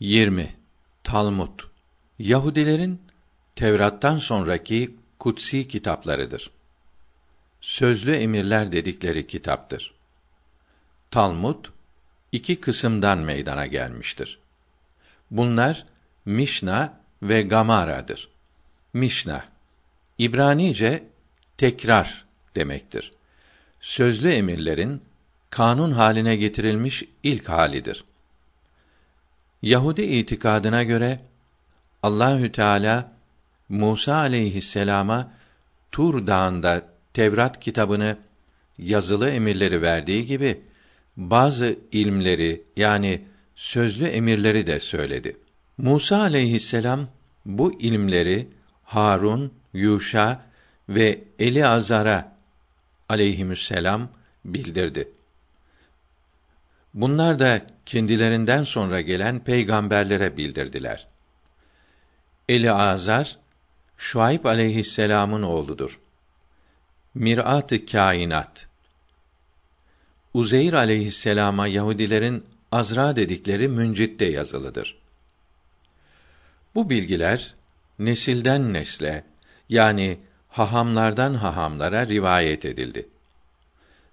20. Talmud Yahudilerin Tevrat'tan sonraki kutsi kitaplarıdır. Sözlü emirler dedikleri kitaptır. Talmud iki kısımdan meydana gelmiştir. Bunlar Mişna ve Gamara'dır. Mişna İbranice tekrar demektir. Sözlü emirlerin kanun haline getirilmiş ilk halidir. Yahudi itikadına göre Allahü Teala Musa aleyhisselama Tur Dağı'nda Tevrat kitabını yazılı emirleri verdiği gibi bazı ilmleri yani sözlü emirleri de söyledi. Musa aleyhisselam bu ilimleri Harun, Yuşa ve Eli Azar'a aleyhisselam bildirdi. Bunlar da kendilerinden sonra gelen peygamberlere bildirdiler. Eli Azar Şuayb aleyhisselam'ın oğludur. Mirat-ı kainat. Uzeyr aleyhisselama Yahudilerin Azra dedikleri müncitte yazılıdır. Bu bilgiler nesilden nesle yani hahamlardan hahamlara rivayet edildi.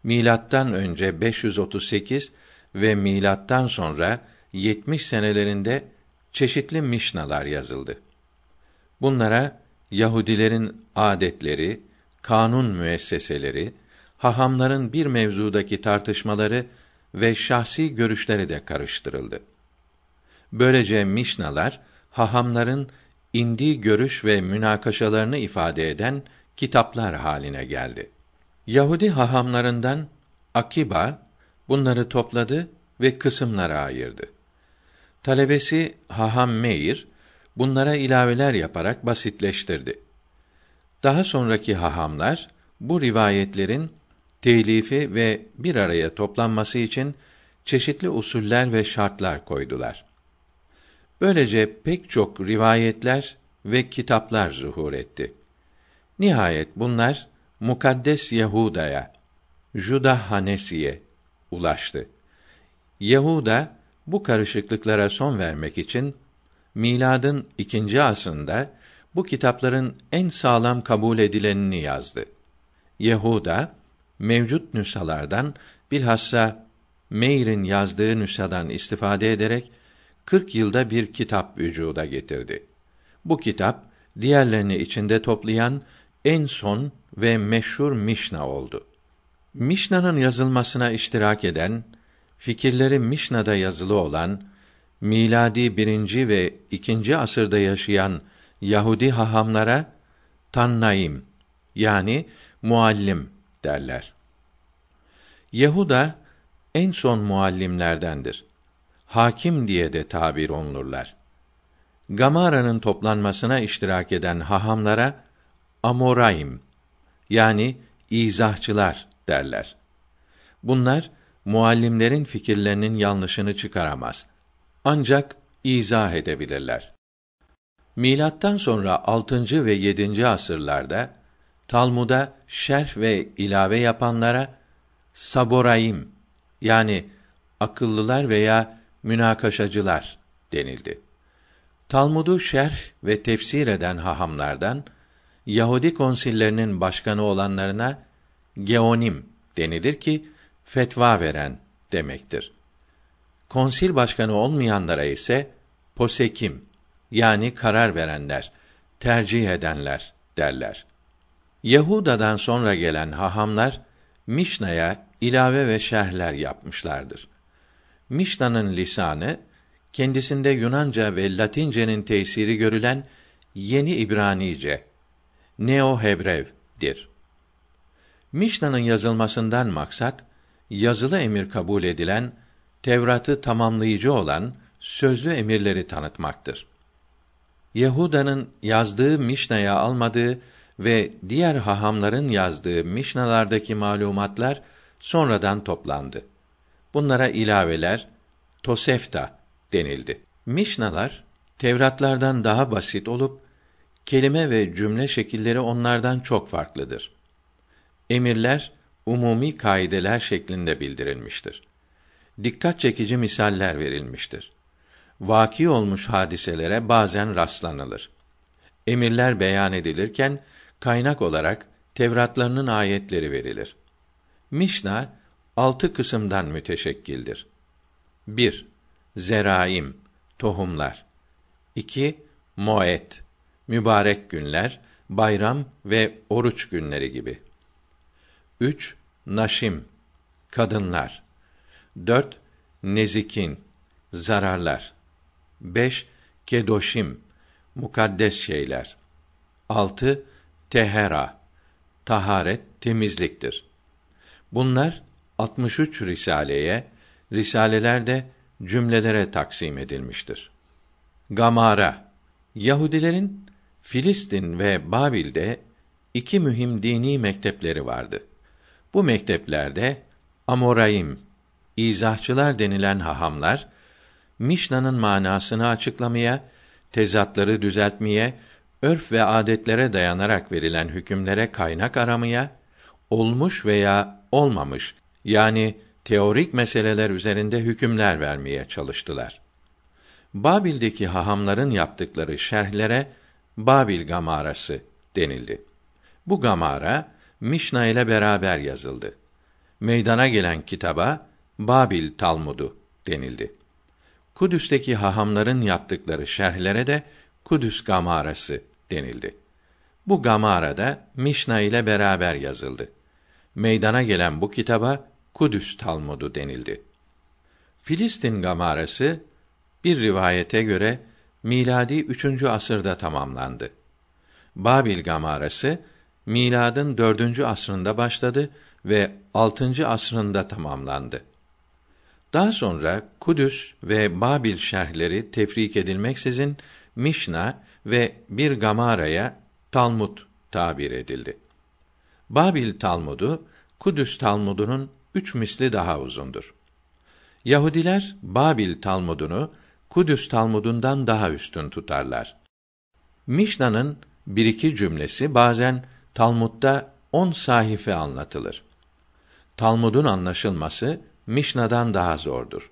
Milattan önce 538 ve milattan sonra 70 senelerinde çeşitli mişnalar yazıldı. Bunlara Yahudilerin adetleri, kanun müesseseleri, hahamların bir mevzudaki tartışmaları ve şahsi görüşleri de karıştırıldı. Böylece mişnalar hahamların indi görüş ve münakaşalarını ifade eden kitaplar haline geldi. Yahudi hahamlarından Akiba bunları topladı ve kısımlara ayırdı. Talebesi Haham Meir bunlara ilaveler yaparak basitleştirdi. Daha sonraki hahamlar bu rivayetlerin telifi ve bir araya toplanması için çeşitli usuller ve şartlar koydular. Böylece pek çok rivayetler ve kitaplar zuhur etti. Nihayet bunlar mukaddes Yahuda'ya, Juda Hanesi'ye ulaştı. Yahuda bu karışıklıklara son vermek için miladın ikinci asrında bu kitapların en sağlam kabul edilenini yazdı. Yehuda mevcut nüshalardan bilhassa Meyr'in yazdığı nüshadan istifade ederek 40 yılda bir kitap vücuda getirdi. Bu kitap diğerlerini içinde toplayan en son ve meşhur Mişna oldu. Mişna'nın yazılmasına iştirak eden, fikirleri Mişna'da yazılı olan, miladi birinci ve ikinci asırda yaşayan Yahudi hahamlara Tannaim yani muallim derler. Yehuda en son muallimlerdendir. Hakim diye de tabir olunurlar. Gamara'nın toplanmasına iştirak eden hahamlara Amoraim yani izahçılar derler. Bunlar muallimlerin fikirlerinin yanlışını çıkaramaz. Ancak izah edebilirler. Milattan sonra 6. ve 7. asırlarda Talmud'a şerh ve ilave yapanlara saboraim yani akıllılar veya münakaşacılar denildi. Talmud'u şerh ve tefsir eden hahamlardan Yahudi konsillerinin başkanı olanlarına geonim denilir ki fetva veren demektir. Konsil başkanı olmayanlara ise posekim yani karar verenler, tercih edenler derler. Yahuda'dan sonra gelen hahamlar Mişna'ya ilave ve şerhler yapmışlardır. Mişna'nın lisanı kendisinde Yunanca ve Latince'nin tesiri görülen yeni İbranice, Neo-Hebrev'dir. Mişna'nın yazılmasından maksat yazılı emir kabul edilen Tevrat'ı tamamlayıcı olan sözlü emirleri tanıtmaktır. Yehuda'nın yazdığı Mişna'ya almadığı ve diğer hahamların yazdığı Mişnalardaki malumatlar sonradan toplandı. Bunlara ilaveler Tosefta denildi. Mişnalar Tevratlardan daha basit olup kelime ve cümle şekilleri onlardan çok farklıdır. Emirler umumi kaideler şeklinde bildirilmiştir. Dikkat çekici misaller verilmiştir. vaki olmuş hadiselere bazen rastlanılır. Emirler beyan edilirken kaynak olarak Tevratlarının ayetleri verilir. Mişna altı kısımdan müteşekkildir. 1. Zeraim, tohumlar. 2. Moet, mübarek günler, bayram ve oruç günleri gibi. 3. Naşim, kadınlar. 4. Nezikin, zararlar. 5. Kedoşim, mukaddes şeyler. 6. Tehera, taharet, temizliktir. Bunlar 63 risaleye, risaleler de cümlelere taksim edilmiştir. Gamara Yahudilerin Filistin ve Babil'de iki mühim dini mektepleri vardı. Bu mekteplerde Amoraim, izahçılar denilen hahamlar, Mişna'nın manasını açıklamaya, tezatları düzeltmeye, örf ve adetlere dayanarak verilen hükümlere kaynak aramaya, olmuş veya olmamış yani teorik meseleler üzerinde hükümler vermeye çalıştılar. Babil'deki hahamların yaptıkları şerhlere Babil Gamarası denildi. Bu gamara Mişna ile beraber yazıldı. Meydana gelen kitaba Babil Talmudu denildi. Kudüs'teki hahamların yaptıkları şerhlere de Kudüs Gamarası denildi. Bu Gamara da Mişna ile beraber yazıldı. Meydana gelen bu kitaba Kudüs Talmudu denildi. Filistin Gamarası bir rivayete göre miladi 3. asırda tamamlandı. Babil Gamarası miladın 4. asrında başladı ve 6. asrında tamamlandı. Daha sonra Kudüs ve Babil şerhleri tefrik edilmeksizin Mişna ve bir Gamara'ya Talmud tabir edildi. Babil Talmudu Kudüs Talmudunun üç misli daha uzundur. Yahudiler Babil Talmudunu Kudüs Talmudundan daha üstün tutarlar. Mişna'nın bir iki cümlesi bazen Talmud'da on sahife anlatılır. Talmud'un anlaşılması Mişna'dan daha zordur.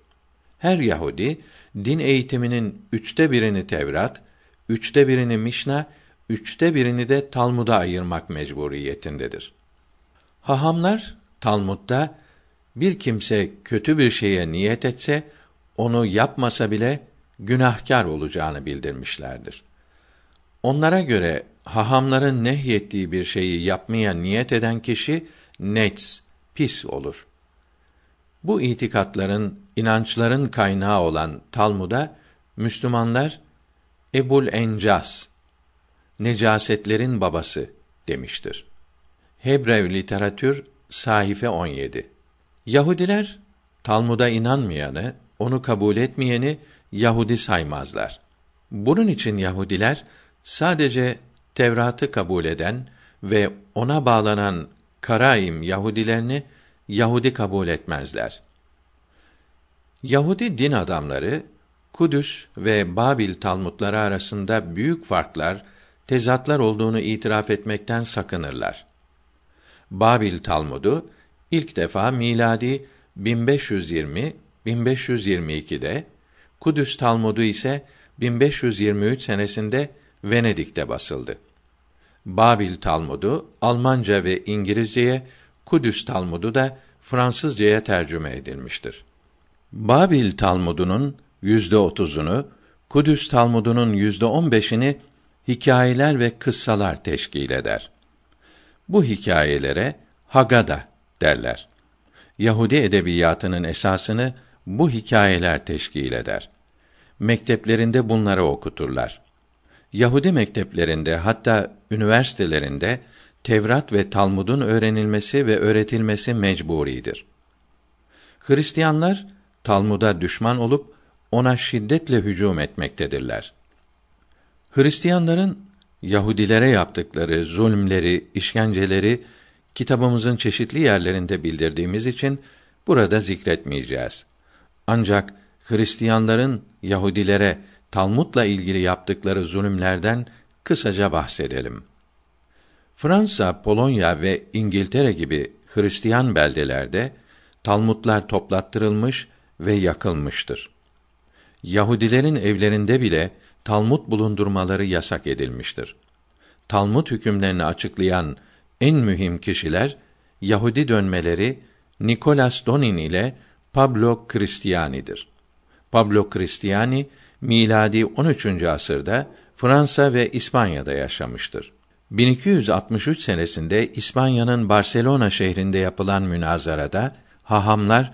Her Yahudi din eğitiminin üçte birini Tevrat, üçte birini Mişna, üçte birini de Talmud'a ayırmak mecburiyetindedir. Hahamlar Talmud'da bir kimse kötü bir şeye niyet etse onu yapmasa bile günahkar olacağını bildirmişlerdir. Onlara göre hahamların nehyettiği bir şeyi yapmaya niyet eden kişi nets, pis olur. Bu itikatların, inançların kaynağı olan Talmud'a Müslümanlar Ebul Encas, necasetlerin babası demiştir. Hebrev literatür sahife 17. Yahudiler Talmud'a inanmayanı, onu kabul etmeyeni Yahudi saymazlar. Bunun için Yahudiler sadece Tevrat'ı kabul eden ve ona bağlanan Karaim Yahudilerini Yahudi kabul etmezler. Yahudi din adamları Kudüs ve Babil Talmudları arasında büyük farklar, tezatlar olduğunu itiraf etmekten sakınırlar. Babil Talmudu ilk defa miladi 1520 1522'de, Kudüs Talmudu ise 1523 senesinde Venedik'te basıldı. Babil Talmudu Almanca ve İngilizceye, Kudüs Talmudu da Fransızcaya tercüme edilmiştir. Babil Talmudunun yüzde otuzunu, Kudüs Talmudunun yüzde on beşini hikayeler ve kıssalar teşkil eder. Bu hikayelere Hagada derler. Yahudi edebiyatının esasını bu hikayeler teşkil eder. Mekteplerinde bunları okuturlar. Yahudi mekteplerinde hatta üniversitelerinde Tevrat ve Talmud'un öğrenilmesi ve öğretilmesi mecburidir. Hristiyanlar Talmud'a düşman olup ona şiddetle hücum etmektedirler. Hristiyanların Yahudilere yaptıkları zulmleri, işkenceleri kitabımızın çeşitli yerlerinde bildirdiğimiz için burada zikretmeyeceğiz. Ancak Hristiyanların Yahudilere Talmud'la ilgili yaptıkları zulümlerden kısaca bahsedelim. Fransa, Polonya ve İngiltere gibi Hristiyan beldelerde Talmudlar toplattırılmış ve yakılmıştır. Yahudilerin evlerinde bile Talmud bulundurmaları yasak edilmiştir. Talmud hükümlerini açıklayan en mühim kişiler Yahudi dönmeleri Nicolas Donin ile Pablo Cristiani'dir. Pablo Cristiani miladi 13. asırda Fransa ve İspanya'da yaşamıştır. 1263 senesinde İspanya'nın Barcelona şehrinde yapılan münazarada hahamlar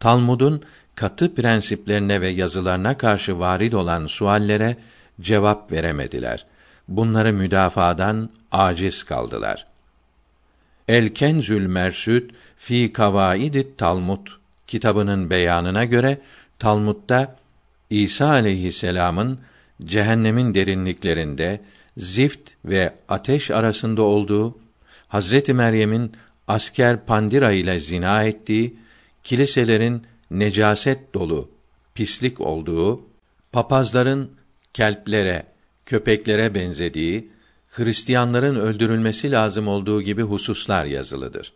Talmud'un katı prensiplerine ve yazılarına karşı varid olan suallere cevap veremediler. Bunları müdafadan aciz kaldılar. El Kenzül Mersud fi Kavaidit Talmud kitabının beyanına göre Talmud'da İsa aleyhisselam'ın cehennemin derinliklerinde zift ve ateş arasında olduğu, Hazreti Meryem'in asker Pandira ile zina ettiği, kiliselerin necaset dolu, pislik olduğu, papazların kelplere, köpeklere benzediği, Hristiyanların öldürülmesi lazım olduğu gibi hususlar yazılıdır.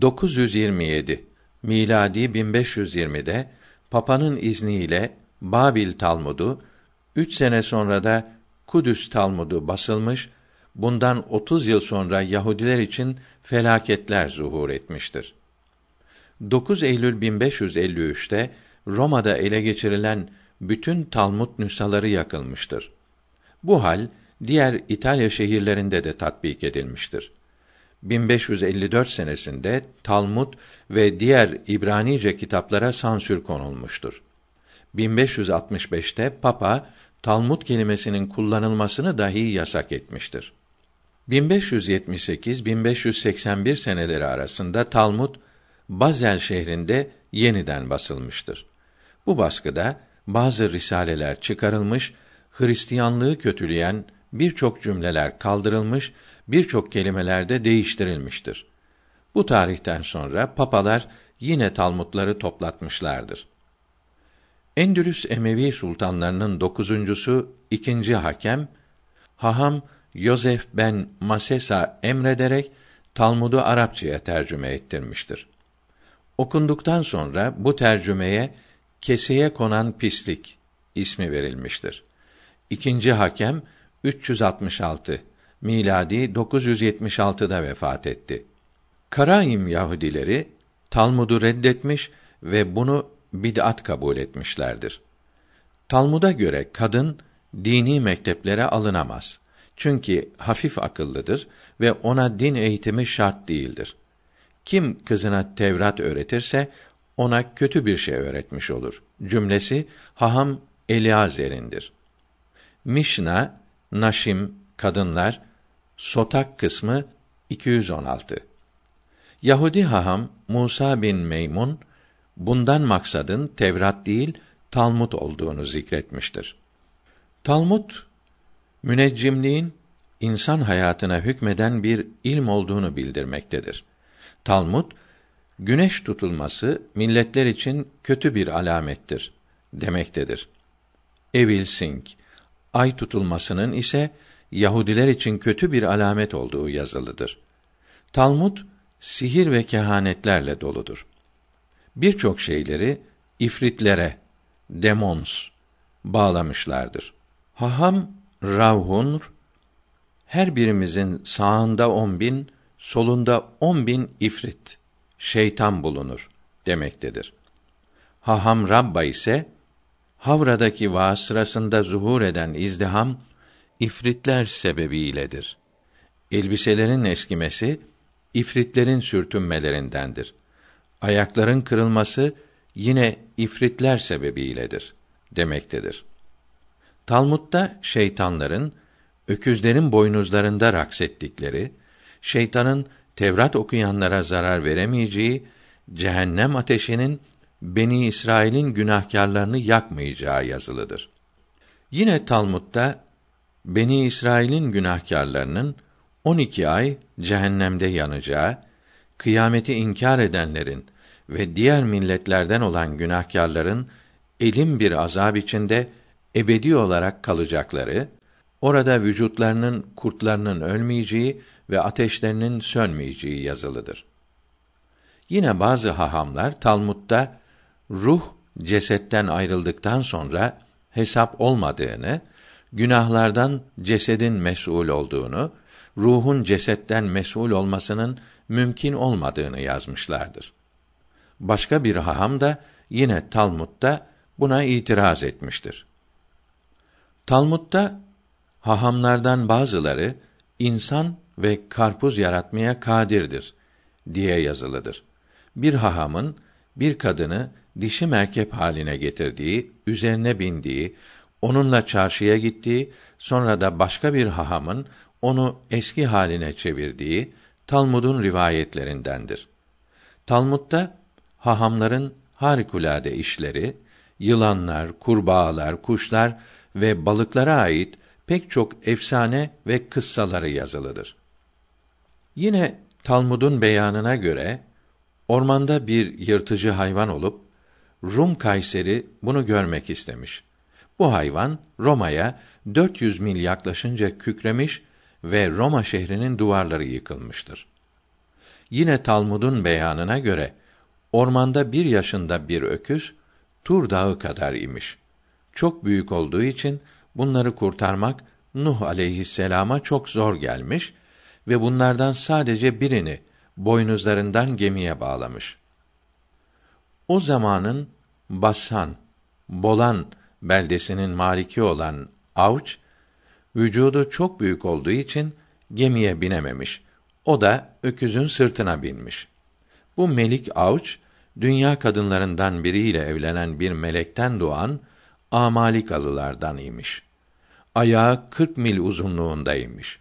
927 miladi 1520'de Papa'nın izniyle Babil Talmudu, üç sene sonra da Kudüs Talmudu basılmış, bundan 30 yıl sonra Yahudiler için felaketler zuhur etmiştir. 9 Eylül 1553'te Roma'da ele geçirilen bütün Talmud nüshaları yakılmıştır. Bu hal diğer İtalya şehirlerinde de tatbik edilmiştir. 1554 senesinde Talmud ve diğer İbranice kitaplara sansür konulmuştur. 1565'te Papa Talmud kelimesinin kullanılmasını dahi yasak etmiştir. 1578-1581 seneleri arasında Talmud Bazel şehrinde yeniden basılmıştır. Bu baskıda bazı risaleler çıkarılmış, Hristiyanlığı kötüleyen birçok cümleler kaldırılmış, birçok kelimeler de değiştirilmiştir. Bu tarihten sonra papalar yine Talmudları toplatmışlardır. Endülüs Emevi sultanlarının dokuzuncusu ikinci hakem, Haham Yosef ben Masesa emrederek Talmud'u Arapçaya tercüme ettirmiştir. Okunduktan sonra bu tercümeye keseye konan pislik ismi verilmiştir. İkinci hakem 366 miladi 976'da vefat etti. Karaim Yahudileri Talmud'u reddetmiş ve bunu bid'at kabul etmişlerdir. Talmud'a göre kadın dini mekteplere alınamaz. Çünkü hafif akıllıdır ve ona din eğitimi şart değildir. Kim kızına Tevrat öğretirse ona kötü bir şey öğretmiş olur. Cümlesi haham Eliazer'indir. Mişna, Naşim, kadınlar, Sotak kısmı 216. Yahudi haham Musa bin Meymun bundan maksadın Tevrat değil Talmud olduğunu zikretmiştir. Talmud müneccimliğin insan hayatına hükmeden bir ilm olduğunu bildirmektedir. Talmud güneş tutulması milletler için kötü bir alamettir demektedir. Evil Sink ay tutulmasının ise Yahudiler için kötü bir alamet olduğu yazılıdır. Talmud sihir ve kehanetlerle doludur. Birçok şeyleri ifritlere, demons bağlamışlardır. Haham Ravhun her birimizin sağında on bin, solunda on bin ifrit, şeytan bulunur demektedir. Haham Rabba ise Havra'daki vaaz sırasında zuhur eden izdiham ifritler sebebiyledir. Elbiselerin eskimesi ifritlerin sürtünmelerindendir. Ayakların kırılması yine ifritler sebebiyledir demektedir. Talmud'da şeytanların öküzlerin boynuzlarında raks ettikleri, şeytanın Tevrat okuyanlara zarar veremeyeceği, cehennem ateşinin Beni İsrail'in günahkarlarını yakmayacağı yazılıdır. Yine Talmud'da Beni İsrail'in günahkarlarının 12 ay cehennemde yanacağı, kıyameti inkar edenlerin ve diğer milletlerden olan günahkarların elim bir azab içinde ebedi olarak kalacakları, orada vücutlarının kurtlarının ölmeyeceği ve ateşlerinin sönmeyeceği yazılıdır. Yine bazı hahamlar Talmud'da ruh cesetten ayrıldıktan sonra hesap olmadığını, günahlardan cesedin mesul olduğunu, ruhun cesetten mesul olmasının mümkün olmadığını yazmışlardır. Başka bir haham da yine Talmud'da buna itiraz etmiştir. Talmud'da hahamlardan bazıları insan ve karpuz yaratmaya kadirdir diye yazılıdır. Bir hahamın bir kadını dişi merkep haline getirdiği, üzerine bindiği, onunla çarşıya gittiği, sonra da başka bir hahamın onu eski haline çevirdiği Talmud'un rivayetlerindendir. Talmud'da hahamların harikulade işleri, yılanlar, kurbağalar, kuşlar ve balıklara ait pek çok efsane ve kıssaları yazılıdır. Yine Talmud'un beyanına göre ormanda bir yırtıcı hayvan olup Rum Kayseri bunu görmek istemiş. Bu hayvan Roma'ya 400 mil yaklaşınca kükremiş ve Roma şehrinin duvarları yıkılmıştır. Yine Talmud'un beyanına göre ormanda bir yaşında bir öküz Tur dağı kadar imiş. Çok büyük olduğu için bunları kurtarmak Nuh aleyhisselama çok zor gelmiş ve bunlardan sadece birini boynuzlarından gemiye bağlamış. O zamanın Bassan, Bolan beldesinin maliki olan Avç, vücudu çok büyük olduğu için gemiye binememiş. O da öküzün sırtına binmiş. Bu Melik Avç, dünya kadınlarından biriyle evlenen bir melekten doğan Amalikalılardan imiş. Ayağı kırk mil uzunluğundaymış.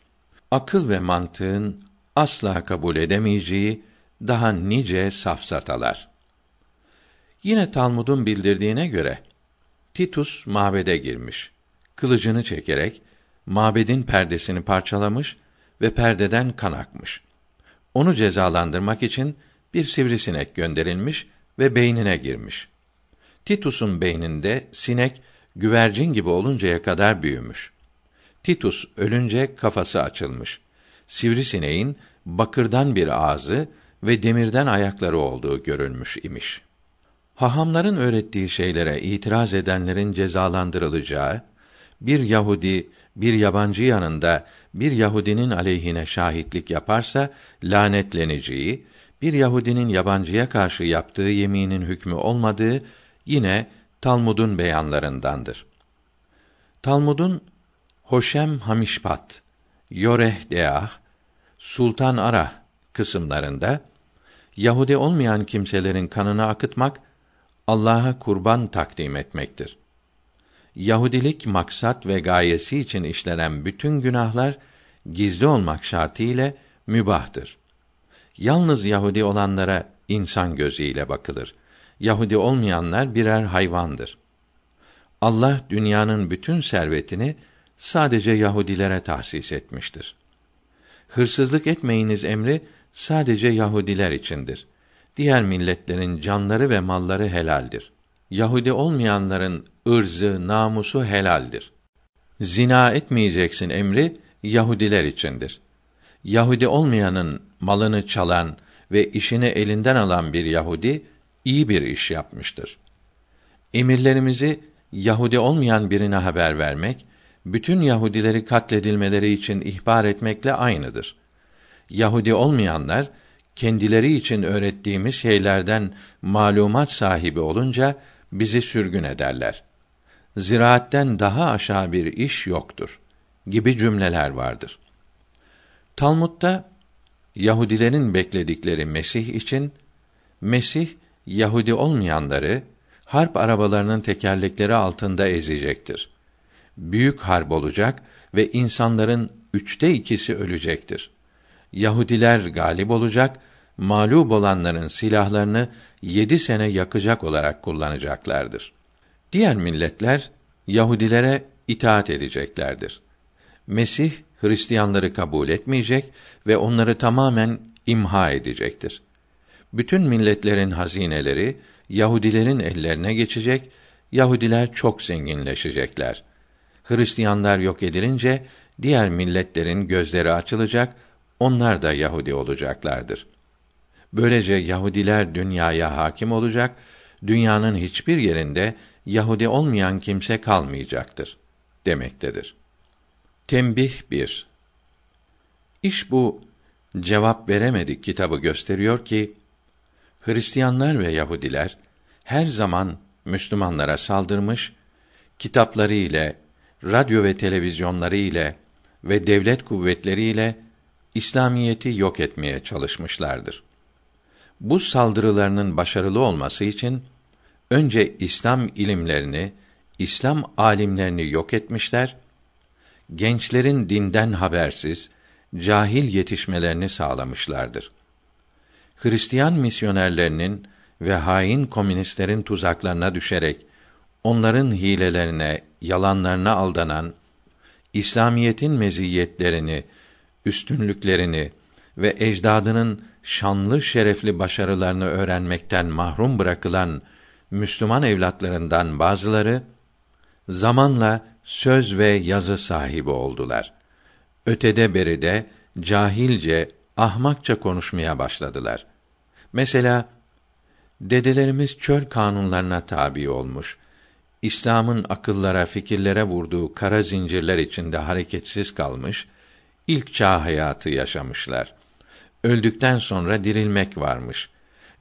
Akıl ve mantığın asla kabul edemeyeceği daha nice safsatalar. Yine Talmud'un bildirdiğine göre Titus mabede girmiş. Kılıcını çekerek mabedin perdesini parçalamış ve perdeden kan akmış. Onu cezalandırmak için bir sivrisinek gönderilmiş ve beynine girmiş. Titus'un beyninde sinek güvercin gibi oluncaya kadar büyümüş. Titus ölünce kafası açılmış. Sivrisineğin bakırdan bir ağzı ve demirden ayakları olduğu görülmüş imiş. Hahamların öğrettiği şeylere itiraz edenlerin cezalandırılacağı, bir Yahudi bir yabancı yanında bir Yahudinin aleyhine şahitlik yaparsa lanetleneceği, bir Yahudinin yabancıya karşı yaptığı yeminin hükmü olmadığı yine Talmud'un beyanlarındandır. Talmud'un Hoşem Hamişpat, Yoreh Deah, Sultan Ara kısımlarında Yahudi olmayan kimselerin kanını akıtmak Allah'a kurban takdim etmektir. Yahudilik maksat ve gayesi için işlenen bütün günahlar gizli olmak şartı ile mübahtır. Yalnız Yahudi olanlara insan gözüyle bakılır. Yahudi olmayanlar birer hayvandır. Allah dünyanın bütün servetini sadece Yahudilere tahsis etmiştir. Hırsızlık etmeyiniz emri sadece Yahudiler içindir. Diğer milletlerin canları ve malları helaldir. Yahudi olmayanların ırzı, namusu helaldir. Zina etmeyeceksin emri Yahudiler içindir. Yahudi olmayanın malını çalan ve işini elinden alan bir Yahudi iyi bir iş yapmıştır. Emirlerimizi Yahudi olmayan birine haber vermek, bütün Yahudileri katledilmeleri için ihbar etmekle aynıdır. Yahudi olmayanlar kendileri için öğrettiğimiz şeylerden malumat sahibi olunca bizi sürgün ederler. Ziraatten daha aşağı bir iş yoktur gibi cümleler vardır. Talmud'da Yahudilerin bekledikleri Mesih için Mesih Yahudi olmayanları harp arabalarının tekerlekleri altında ezecektir. Büyük harp olacak ve insanların üçte ikisi ölecektir. Yahudiler galip olacak, mağlup olanların silahlarını yedi sene yakacak olarak kullanacaklardır. Diğer milletler Yahudilere itaat edeceklerdir. Mesih Hristiyanları kabul etmeyecek ve onları tamamen imha edecektir. Bütün milletlerin hazineleri Yahudilerin ellerine geçecek, Yahudiler çok zenginleşecekler. Hristiyanlar yok edilince diğer milletlerin gözleri açılacak, onlar da Yahudi olacaklardır. Böylece Yahudiler dünyaya hakim olacak, dünyanın hiçbir yerinde Yahudi olmayan kimse kalmayacaktır demektedir. Tembih 1 İş bu cevap veremedik kitabı gösteriyor ki Hristiyanlar ve Yahudiler her zaman Müslümanlara saldırmış, kitapları ile, radyo ve televizyonları ile ve devlet kuvvetleri ile İslamiyeti yok etmeye çalışmışlardır. Bu saldırılarının başarılı olması için önce İslam ilimlerini, İslam alimlerini yok etmişler, gençlerin dinden habersiz, cahil yetişmelerini sağlamışlardır. Hristiyan misyonerlerinin ve hain komünistlerin tuzaklarına düşerek onların hilelerine, yalanlarına aldanan, İslamiyetin meziyetlerini, üstünlüklerini ve ecdadının şanlı şerefli başarılarını öğrenmekten mahrum bırakılan Müslüman evlatlarından bazıları zamanla söz ve yazı sahibi oldular. Ötede beride cahilce, ahmakça konuşmaya başladılar. Mesela dedelerimiz çöl kanunlarına tabi olmuş. İslam'ın akıllara, fikirlere vurduğu kara zincirler içinde hareketsiz kalmış, ilk çağ hayatı yaşamışlar. Öldükten sonra dirilmek varmış.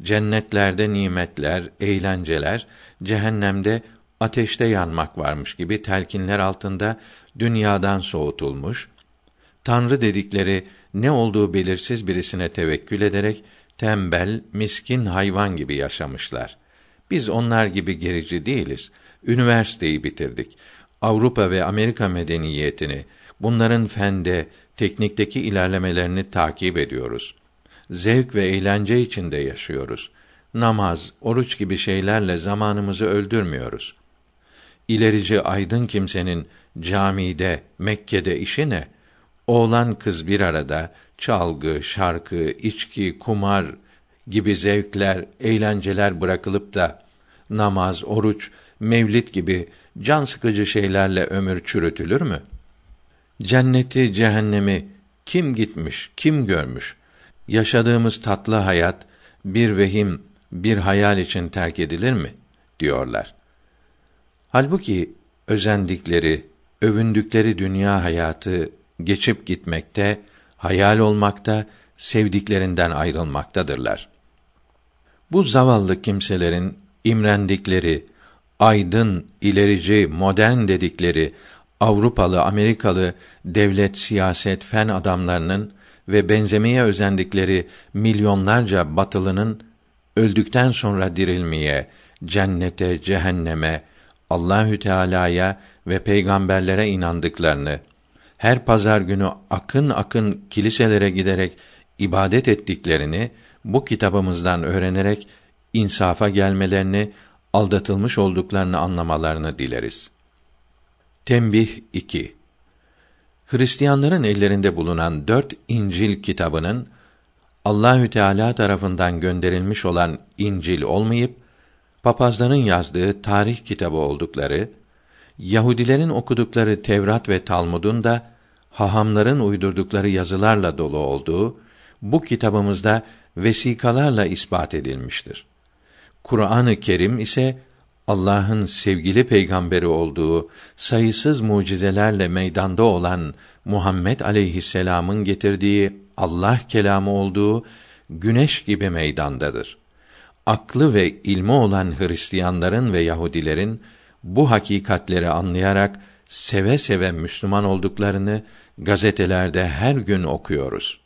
Cennetlerde nimetler, eğlenceler, cehennemde ateşte yanmak varmış gibi telkinler altında dünyadan soğutulmuş, Tanrı dedikleri ne olduğu belirsiz birisine tevekkül ederek tembel, miskin hayvan gibi yaşamışlar. Biz onlar gibi gerici değiliz. Üniversiteyi bitirdik. Avrupa ve Amerika medeniyetini, bunların fende, teknikteki ilerlemelerini takip ediyoruz. Zevk ve eğlence içinde yaşıyoruz. Namaz, oruç gibi şeylerle zamanımızı öldürmüyoruz. İlerici aydın kimsenin camide, Mekke'de işi ne? Oğlan kız bir arada çalgı, şarkı, içki, kumar gibi zevkler, eğlenceler bırakılıp da namaz, oruç, mevlit gibi can sıkıcı şeylerle ömür çürütülür mü? Cenneti, cehennemi kim gitmiş, kim görmüş? Yaşadığımız tatlı hayat bir vehim, bir hayal için terk edilir mi? diyorlar. Halbuki özendikleri, övündükleri dünya hayatı geçip gitmekte, hayal olmakta, sevdiklerinden ayrılmaktadırlar. Bu zavallı kimselerin imrendikleri, aydın, ilerici, modern dedikleri Avrupalı, Amerikalı devlet, siyaset, fen adamlarının ve benzemeye özendikleri milyonlarca batılının öldükten sonra dirilmeye, cennete, cehenneme, Allahü Teala'ya ve peygamberlere inandıklarını her pazar günü akın akın kiliselere giderek ibadet ettiklerini bu kitabımızdan öğrenerek insafa gelmelerini, aldatılmış olduklarını anlamalarını dileriz. Tembih 2 Hristiyanların ellerinde bulunan dört İncil kitabının Allahü Teala tarafından gönderilmiş olan İncil olmayıp papazların yazdığı tarih kitabı oldukları, Yahudilerin okudukları Tevrat ve Talmud'un da hahamların uydurdukları yazılarla dolu olduğu bu kitabımızda vesikalarla ispat edilmiştir. Kur'an-ı Kerim ise Allah'ın sevgili peygamberi olduğu sayısız mucizelerle meydanda olan Muhammed aleyhisselam'ın getirdiği Allah kelamı olduğu güneş gibi meydandadır. Aklı ve ilmi olan Hristiyanların ve Yahudilerin bu hakikatleri anlayarak seve seve Müslüman olduklarını gazetelerde her gün okuyoruz.